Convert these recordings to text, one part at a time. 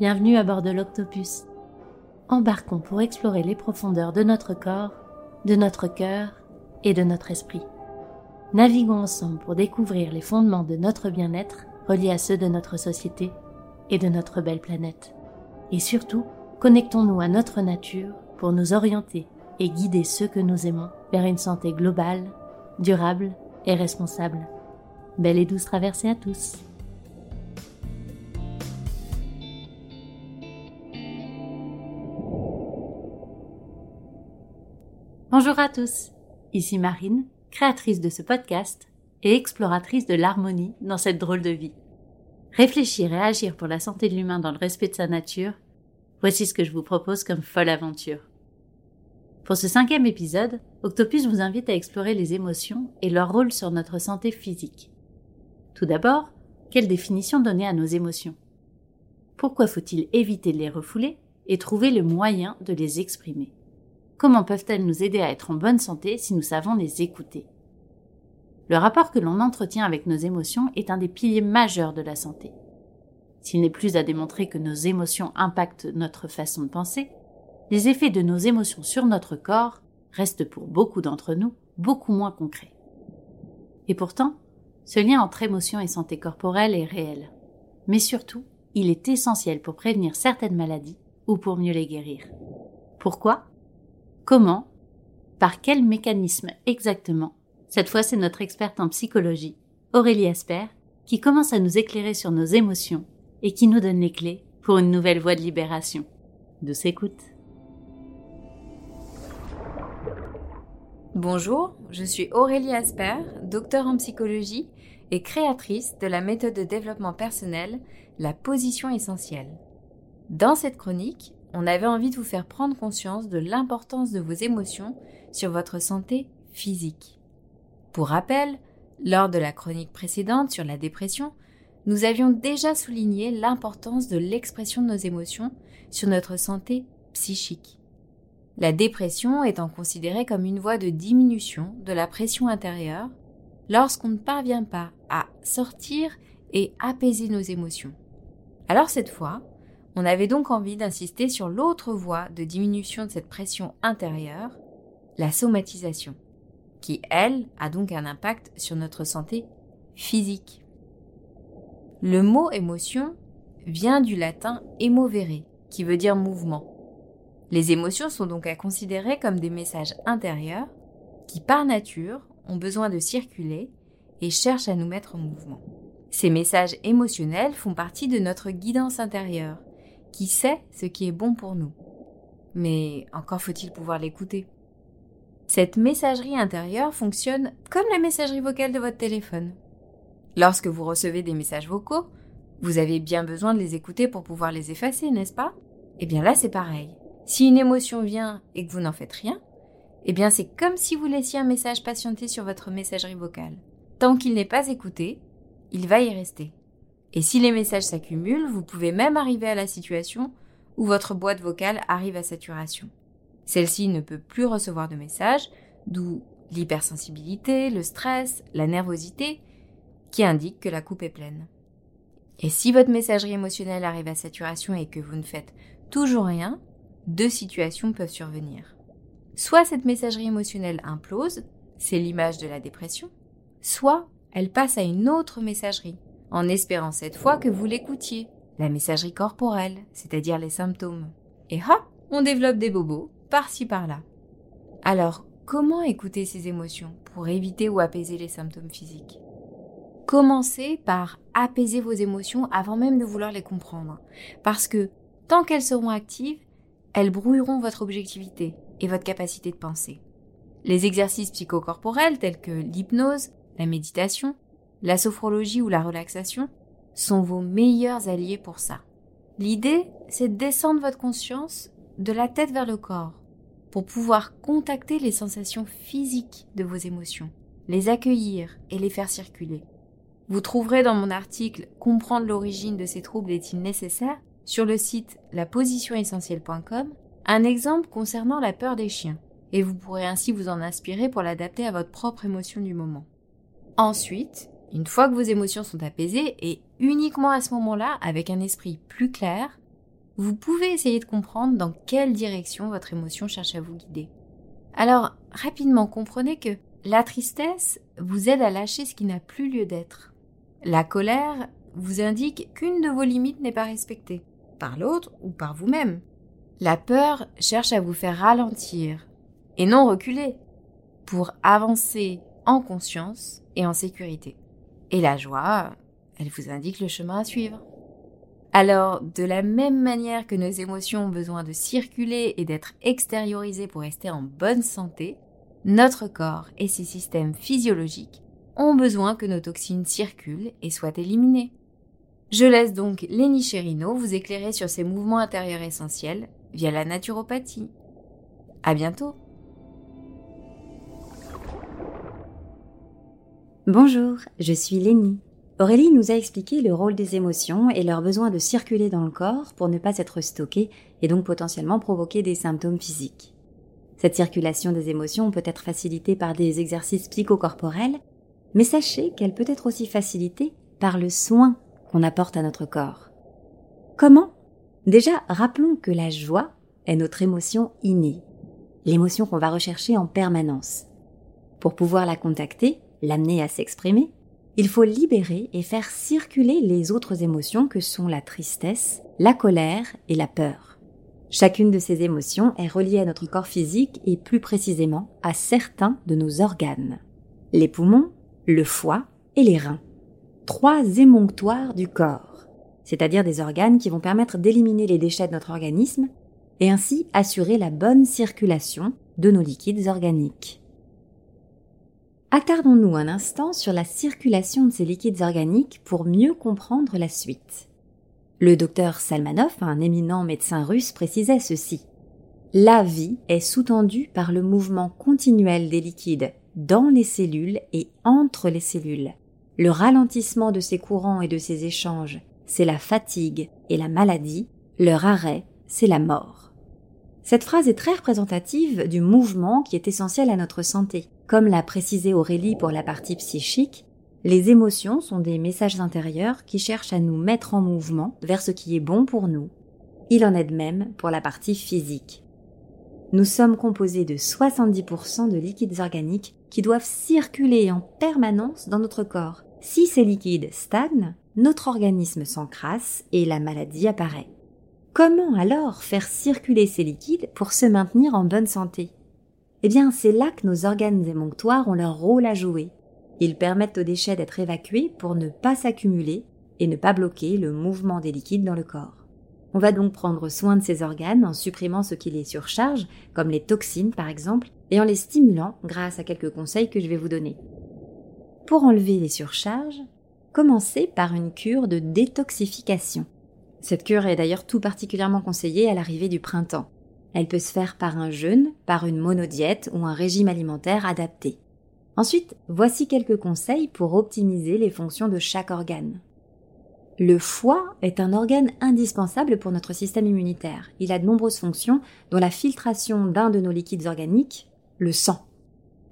bienvenue à bord de l'Octopus. Embarquons pour explorer les profondeurs de notre corps, de notre cœur et de notre esprit. Naviguons ensemble pour découvrir les fondements de notre bien-être reliés à ceux de notre société et de notre belle planète. Et surtout, connectons-nous à notre nature pour nous orienter et guider ceux que nous aimons vers une santé globale, durable et responsable. Belle et douce traversée à tous. Bonjour à tous, ici Marine, créatrice de ce podcast et exploratrice de l'harmonie dans cette drôle de vie. Réfléchir et agir pour la santé de l'humain dans le respect de sa nature, voici ce que je vous propose comme folle aventure. Pour ce cinquième épisode, Octopus vous invite à explorer les émotions et leur rôle sur notre santé physique. Tout d'abord, quelle définition donner à nos émotions? Pourquoi faut-il éviter de les refouler et trouver le moyen de les exprimer? Comment peuvent-elles nous aider à être en bonne santé si nous savons les écouter? Le rapport que l'on entretient avec nos émotions est un des piliers majeurs de la santé. S'il n'est plus à démontrer que nos émotions impactent notre façon de penser, les effets de nos émotions sur notre corps restent pour beaucoup d'entre nous beaucoup moins concrets. Et pourtant, ce lien entre émotion et santé corporelle est réel. Mais surtout, il est essentiel pour prévenir certaines maladies ou pour mieux les guérir. Pourquoi? Comment? Par quel mécanisme exactement? Cette fois, c'est notre experte en psychologie, Aurélie Asper, qui commence à nous éclairer sur nos émotions et qui nous donne les clés pour une nouvelle voie de libération. De s'écoute. Bonjour, je suis Aurélie Asper, docteur en psychologie et créatrice de la méthode de développement personnel, la position essentielle. Dans cette chronique, on avait envie de vous faire prendre conscience de l'importance de vos émotions sur votre santé physique. Pour rappel, lors de la chronique précédente sur la dépression, nous avions déjà souligné l'importance de l'expression de nos émotions sur notre santé psychique. La dépression étant considérée comme une voie de diminution de la pression intérieure lorsqu'on ne parvient pas à sortir et apaiser nos émotions. Alors cette fois, on avait donc envie d'insister sur l'autre voie de diminution de cette pression intérieure, la somatisation, qui, elle, a donc un impact sur notre santé physique. Le mot émotion vient du latin emovere, qui veut dire mouvement. Les émotions sont donc à considérer comme des messages intérieurs qui, par nature, ont besoin de circuler et cherchent à nous mettre en mouvement. Ces messages émotionnels font partie de notre guidance intérieure qui sait ce qui est bon pour nous. Mais encore faut-il pouvoir l'écouter. Cette messagerie intérieure fonctionne comme la messagerie vocale de votre téléphone. Lorsque vous recevez des messages vocaux, vous avez bien besoin de les écouter pour pouvoir les effacer, n'est-ce pas? Eh bien là, c'est pareil. Si une émotion vient et que vous n'en faites rien, eh bien c'est comme si vous laissiez un message patienter sur votre messagerie vocale. Tant qu'il n'est pas écouté, il va y rester. Et si les messages s'accumulent, vous pouvez même arriver à la situation où votre boîte vocale arrive à saturation. Celle-ci ne peut plus recevoir de messages, d'où l'hypersensibilité, le stress, la nervosité, qui indiquent que la coupe est pleine. Et si votre messagerie émotionnelle arrive à saturation et que vous ne faites toujours rien, deux situations peuvent survenir. Soit cette messagerie émotionnelle implose, c'est l'image de la dépression, soit elle passe à une autre messagerie, en espérant cette fois que vous l'écoutiez, la messagerie corporelle, c'est-à-dire les symptômes. Et hop, on développe des bobos, par-ci par-là. Alors, comment écouter ces émotions pour éviter ou apaiser les symptômes physiques? Commencez par apaiser vos émotions avant même de vouloir les comprendre, parce que tant qu'elles seront actives, elles brouilleront votre objectivité et votre capacité de penser. Les exercices psychocorporels tels que l'hypnose, la méditation, la sophrologie ou la relaxation sont vos meilleurs alliés pour ça. L'idée, c'est de descendre votre conscience de la tête vers le corps pour pouvoir contacter les sensations physiques de vos émotions, les accueillir et les faire circuler. Vous trouverez dans mon article Comprendre l'origine de ces troubles est-il nécessaire? sur le site lapositionessentielle.com un exemple concernant la peur des chiens et vous pourrez ainsi vous en inspirer pour l'adapter à votre propre émotion du moment. Ensuite, une fois que vos émotions sont apaisées, et uniquement à ce moment-là, avec un esprit plus clair, vous pouvez essayer de comprendre dans quelle direction votre émotion cherche à vous guider. Alors, rapidement, comprenez que la tristesse vous aide à lâcher ce qui n'a plus lieu d'être. La colère vous indique qu'une de vos limites n'est pas respectée, par l'autre ou par vous-même. La peur cherche à vous faire ralentir, et non reculer, pour avancer en conscience et en sécurité. Et la joie, elle vous indique le chemin à suivre. Alors, de la même manière que nos émotions ont besoin de circuler et d'être extériorisées pour rester en bonne santé, notre corps et ses systèmes physiologiques ont besoin que nos toxines circulent et soient éliminées. Je laisse donc Léni Cherino vous éclairer sur ces mouvements intérieurs essentiels via la naturopathie. À bientôt! Bonjour, je suis Lénie. Aurélie nous a expliqué le rôle des émotions et leur besoin de circuler dans le corps pour ne pas être stockées et donc potentiellement provoquer des symptômes physiques. Cette circulation des émotions peut être facilitée par des exercices psychocorporels, mais sachez qu'elle peut être aussi facilitée par le soin qu'on apporte à notre corps. Comment? Déjà, rappelons que la joie est notre émotion innée, l'émotion qu'on va rechercher en permanence. Pour pouvoir la contacter, l'amener à s'exprimer, il faut libérer et faire circuler les autres émotions que sont la tristesse, la colère et la peur. Chacune de ces émotions est reliée à notre corps physique et plus précisément à certains de nos organes. Les poumons, le foie et les reins. Trois émonctoires du corps, c'est-à-dire des organes qui vont permettre d'éliminer les déchets de notre organisme et ainsi assurer la bonne circulation de nos liquides organiques. Attardons-nous un instant sur la circulation de ces liquides organiques pour mieux comprendre la suite. Le docteur Salmanov, un éminent médecin russe, précisait ceci. La vie est sous-tendue par le mouvement continuel des liquides dans les cellules et entre les cellules. Le ralentissement de ces courants et de ces échanges, c'est la fatigue et la maladie, leur arrêt, c'est la mort. Cette phrase est très représentative du mouvement qui est essentiel à notre santé. Comme l'a précisé Aurélie pour la partie psychique, les émotions sont des messages intérieurs qui cherchent à nous mettre en mouvement vers ce qui est bon pour nous. Il en est de même pour la partie physique. Nous sommes composés de 70% de liquides organiques qui doivent circuler en permanence dans notre corps. Si ces liquides stagnent, notre organisme s'encrasse et la maladie apparaît. Comment alors faire circuler ces liquides pour se maintenir en bonne santé? Eh c'est là que nos organes émonctoires ont leur rôle à jouer. Ils permettent aux déchets d'être évacués pour ne pas s'accumuler et ne pas bloquer le mouvement des liquides dans le corps. On va donc prendre soin de ces organes en supprimant ce qui les surcharge, comme les toxines par exemple, et en les stimulant grâce à quelques conseils que je vais vous donner. Pour enlever les surcharges, commencez par une cure de détoxification. Cette cure est d'ailleurs tout particulièrement conseillée à l'arrivée du printemps. Elle peut se faire par un jeûne, par une monodiète ou un régime alimentaire adapté. Ensuite, voici quelques conseils pour optimiser les fonctions de chaque organe. Le foie est un organe indispensable pour notre système immunitaire. Il a de nombreuses fonctions, dont la filtration d'un de nos liquides organiques, le sang.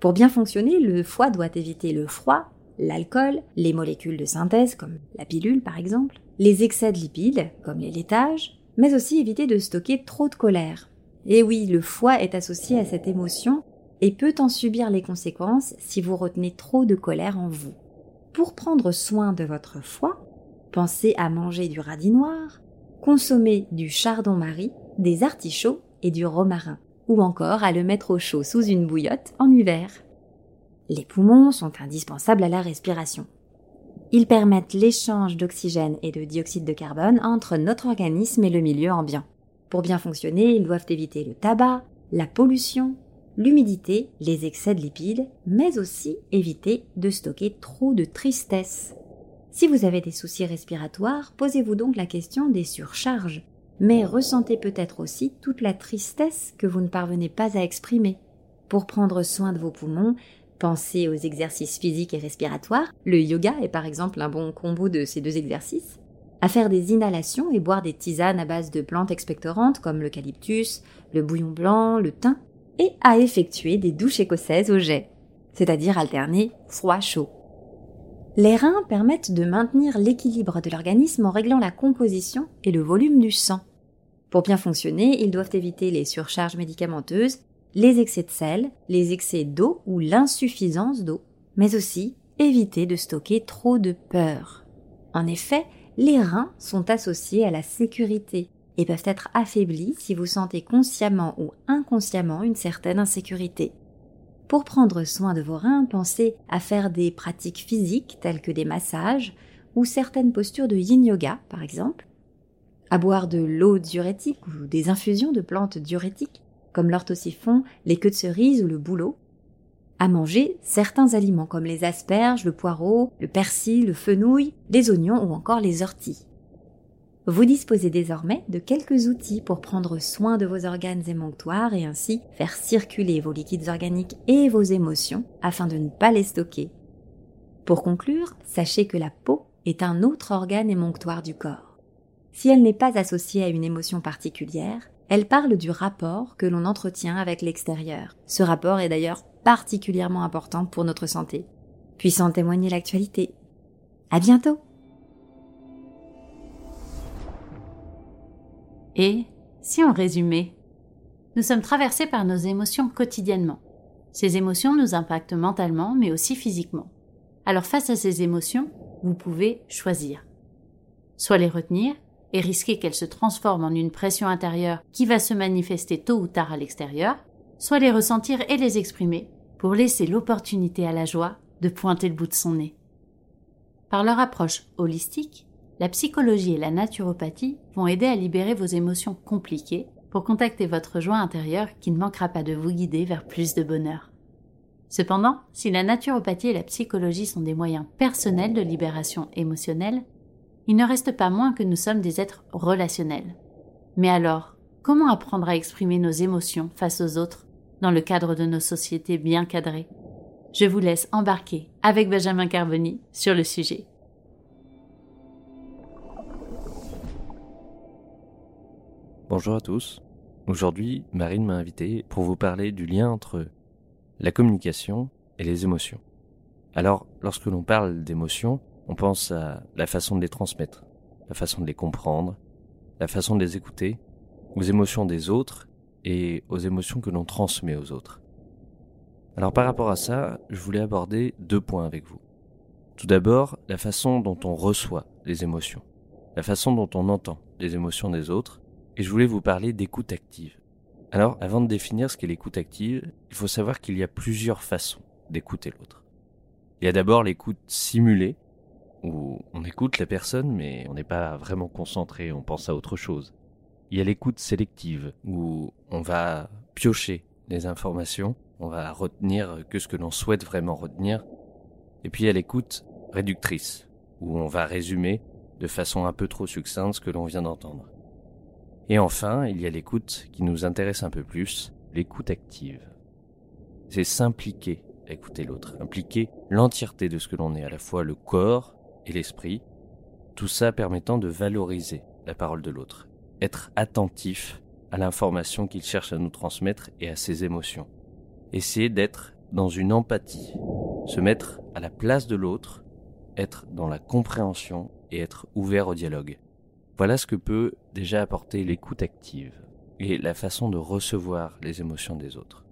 Pour bien fonctionner, le foie doit éviter le froid, l'alcool, les molécules de synthèse, comme la pilule par exemple, les excès de lipides, comme les laitages, mais aussi éviter de stocker trop de colère, et oui, le foie est associé à cette émotion et peut en subir les conséquences si vous retenez trop de colère en vous. Pour prendre soin de votre foie, pensez à manger du radis noir, consommer du chardon-marie, des artichauts et du romarin, ou encore à le mettre au chaud sous une bouillotte en hiver. Les poumons sont indispensables à la respiration. Ils permettent l'échange d'oxygène et de dioxyde de carbone entre notre organisme et le milieu ambiant. Pour bien fonctionner, ils doivent éviter le tabac, la pollution, l'humidité, les excès de lipides, mais aussi éviter de stocker trop de tristesse. Si vous avez des soucis respiratoires, posez-vous donc la question des surcharges, mais ressentez peut-être aussi toute la tristesse que vous ne parvenez pas à exprimer. Pour prendre soin de vos poumons, pensez aux exercices physiques et respiratoires. Le yoga est par exemple un bon combo de ces deux exercices à faire des inhalations et boire des tisanes à base de plantes expectorantes comme l'eucalyptus, le bouillon blanc, le thym, et à effectuer des douches écossaises au jet, c'est-à-dire alterner froid-chaud. Les reins permettent de maintenir l'équilibre de l'organisme en réglant la composition et le volume du sang. Pour bien fonctionner, ils doivent éviter les surcharges médicamenteuses, les excès de sel, les excès d'eau ou l'insuffisance d'eau, mais aussi éviter de stocker trop de peur. En effet, les reins sont associés à la sécurité et peuvent être affaiblis si vous sentez consciemment ou inconsciemment une certaine insécurité. Pour prendre soin de vos reins, pensez à faire des pratiques physiques telles que des massages ou certaines postures de yin yoga par exemple, à boire de l'eau diurétique ou des infusions de plantes diurétiques comme l'orthosiphon, les queues de cerise ou le bouleau, à manger certains aliments comme les asperges, le poireau, le persil, le fenouil, les oignons ou encore les orties. Vous disposez désormais de quelques outils pour prendre soin de vos organes émonctoires et ainsi faire circuler vos liquides organiques et vos émotions afin de ne pas les stocker. Pour conclure, sachez que la peau est un autre organe émonctoire du corps. Si elle n'est pas associée à une émotion particulière, elle parle du rapport que l'on entretient avec l'extérieur. Ce rapport est d'ailleurs particulièrement important pour notre santé. Puisse en témoigner l'actualité. À bientôt! Et, si on résumait, nous sommes traversés par nos émotions quotidiennement. Ces émotions nous impactent mentalement, mais aussi physiquement. Alors face à ces émotions, vous pouvez choisir. Soit les retenir et risquer qu'elles se transforment en une pression intérieure qui va se manifester tôt ou tard à l'extérieur, soit les ressentir et les exprimer pour laisser l'opportunité à la joie de pointer le bout de son nez. Par leur approche holistique, la psychologie et la naturopathie vont aider à libérer vos émotions compliquées pour contacter votre joie intérieure qui ne manquera pas de vous guider vers plus de bonheur. Cependant, si la naturopathie et la psychologie sont des moyens personnels de libération émotionnelle, il ne reste pas moins que nous sommes des êtres relationnels. Mais alors, comment apprendre à exprimer nos émotions face aux autres dans le cadre de nos sociétés bien cadrées? Je vous laisse embarquer avec Benjamin Carboni sur le sujet. Bonjour à tous. Aujourd'hui, Marine m'a invité pour vous parler du lien entre la communication et les émotions. Alors, lorsque l'on parle d'émotions, on pense à la façon de les transmettre, la façon de les comprendre, la façon de les écouter, aux émotions des autres et aux émotions que l'on transmet aux autres. Alors par rapport à ça, je voulais aborder deux points avec vous. Tout d'abord, la façon dont on reçoit les émotions, la façon dont on entend les émotions des autres, et je voulais vous parler d'écoute active. Alors, avant de définir ce qu'est l'écoute active, il faut savoir qu'il y a plusieurs façons d'écouter l'autre. Il y a d'abord l'écoute simulée, où on écoute la personne mais on n'est pas vraiment concentré, on pense à autre chose. Il y a l'écoute sélective, où on va piocher les informations, on va retenir que ce que l'on souhaite vraiment retenir. Et puis il y a l'écoute réductrice, où on va résumer de façon un peu trop succincte ce que l'on vient d'entendre. Et enfin, il y a l'écoute qui nous intéresse un peu plus, l'écoute active. C'est s'impliquer à écouter l'autre, impliquer l'entièreté de ce que l'on est, à la fois le corps et l'esprit, tout ça permettant de valoriser la parole de l'autre être attentif à l'information qu'il cherche à nous transmettre et à ses émotions. Essayer d'être dans une empathie, se mettre à la place de l'autre, être dans la compréhension et être ouvert au dialogue. Voilà ce que peut déjà apporter l'écoute active et la façon de recevoir les émotions des autres.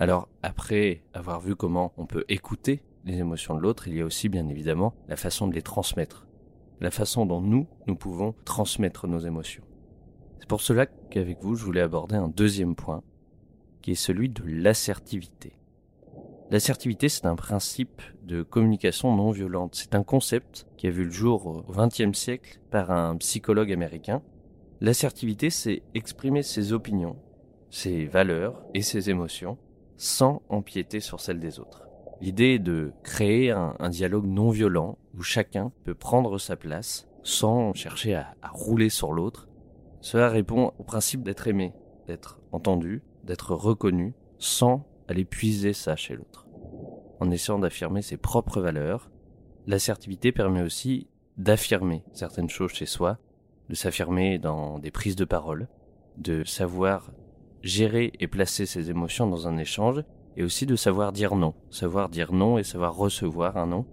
Alors, après avoir vu comment on peut écouter les émotions de l'autre, il y a aussi bien évidemment la façon de les transmettre la façon dont nous, nous pouvons transmettre nos émotions. C'est pour cela qu'avec vous, je voulais aborder un deuxième point, qui est celui de l'assertivité. L'assertivité, c'est un principe de communication non violente. C'est un concept qui a vu le jour au XXe siècle par un psychologue américain. L'assertivité, c'est exprimer ses opinions, ses valeurs et ses émotions sans empiéter sur celles des autres. L'idée de créer un, dialogue non violent où chacun peut prendre sa place sans chercher à, à rouler sur l'autre. Cela répond au principe d'être aimé, d'être entendu, d'être reconnu sans aller puiser ça chez l'autre. En essayant d'affirmer ses propres valeurs, l'assertivité permet aussi d'affirmer certaines choses chez soi, de s'affirmer dans des prises de parole, de savoir gérer et placer ses émotions dans un échange et aussi de savoir dire non, savoir dire non et savoir recevoir un non.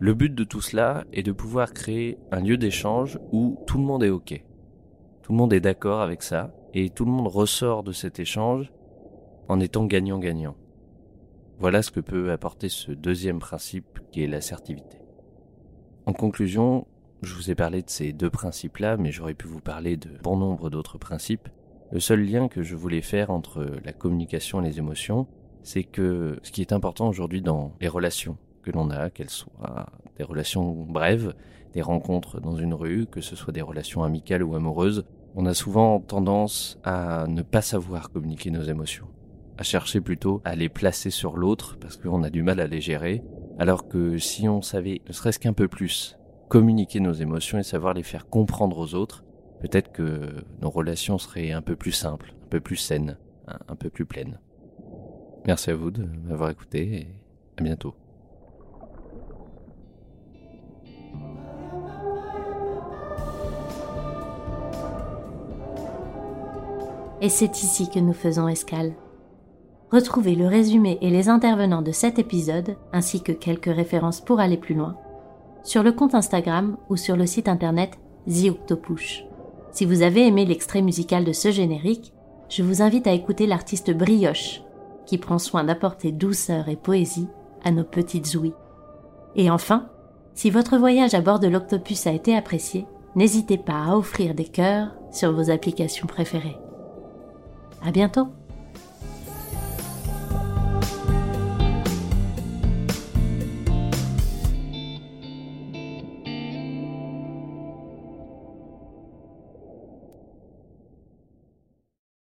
Le but de tout cela est de pouvoir créer un lieu d'échange où tout le monde est OK. Tout le monde est d'accord avec ça et tout le monde ressort de cet échange en étant gagnant-gagnant. Voilà ce que peut apporter ce deuxième principe qui est l'assertivité. En conclusion, je vous ai parlé de ces deux principes-là, mais j'aurais pu vous parler de bon nombre d'autres principes. Le seul lien que je voulais faire entre la communication et les émotions, c'est que ce qui est important aujourd'hui dans les relations que l'on a, qu'elles soient des relations brèves, des rencontres dans une rue, que ce soit des relations amicales ou amoureuses, on a souvent tendance à ne pas savoir communiquer nos émotions, à chercher plutôt à les placer sur l'autre parce qu'on a du mal à les gérer, alors que si on savait ne serait-ce qu'un peu plus communiquer nos émotions et savoir les faire comprendre aux autres, peut-être que nos relations seraient un peu plus simples, un peu plus saines, un peu plus pleines. Merci à vous de m'avoir écouté et à bientôt. Et c'est ici que nous faisons escale. Retrouvez le résumé et les intervenants de cet épisode, ainsi que quelques références pour aller plus loin, sur le compte Instagram ou sur le site internet The Si vous avez aimé l'extrait musical de ce générique, je vous invite à écouter l'artiste Brioche, qui prend soin d'apporter douceur et poésie à nos petites ouïes. Et enfin, si votre voyage à bord de l'Octopus a été apprécié, n'hésitez pas à offrir des cœurs sur vos applications préférées. À bientôt!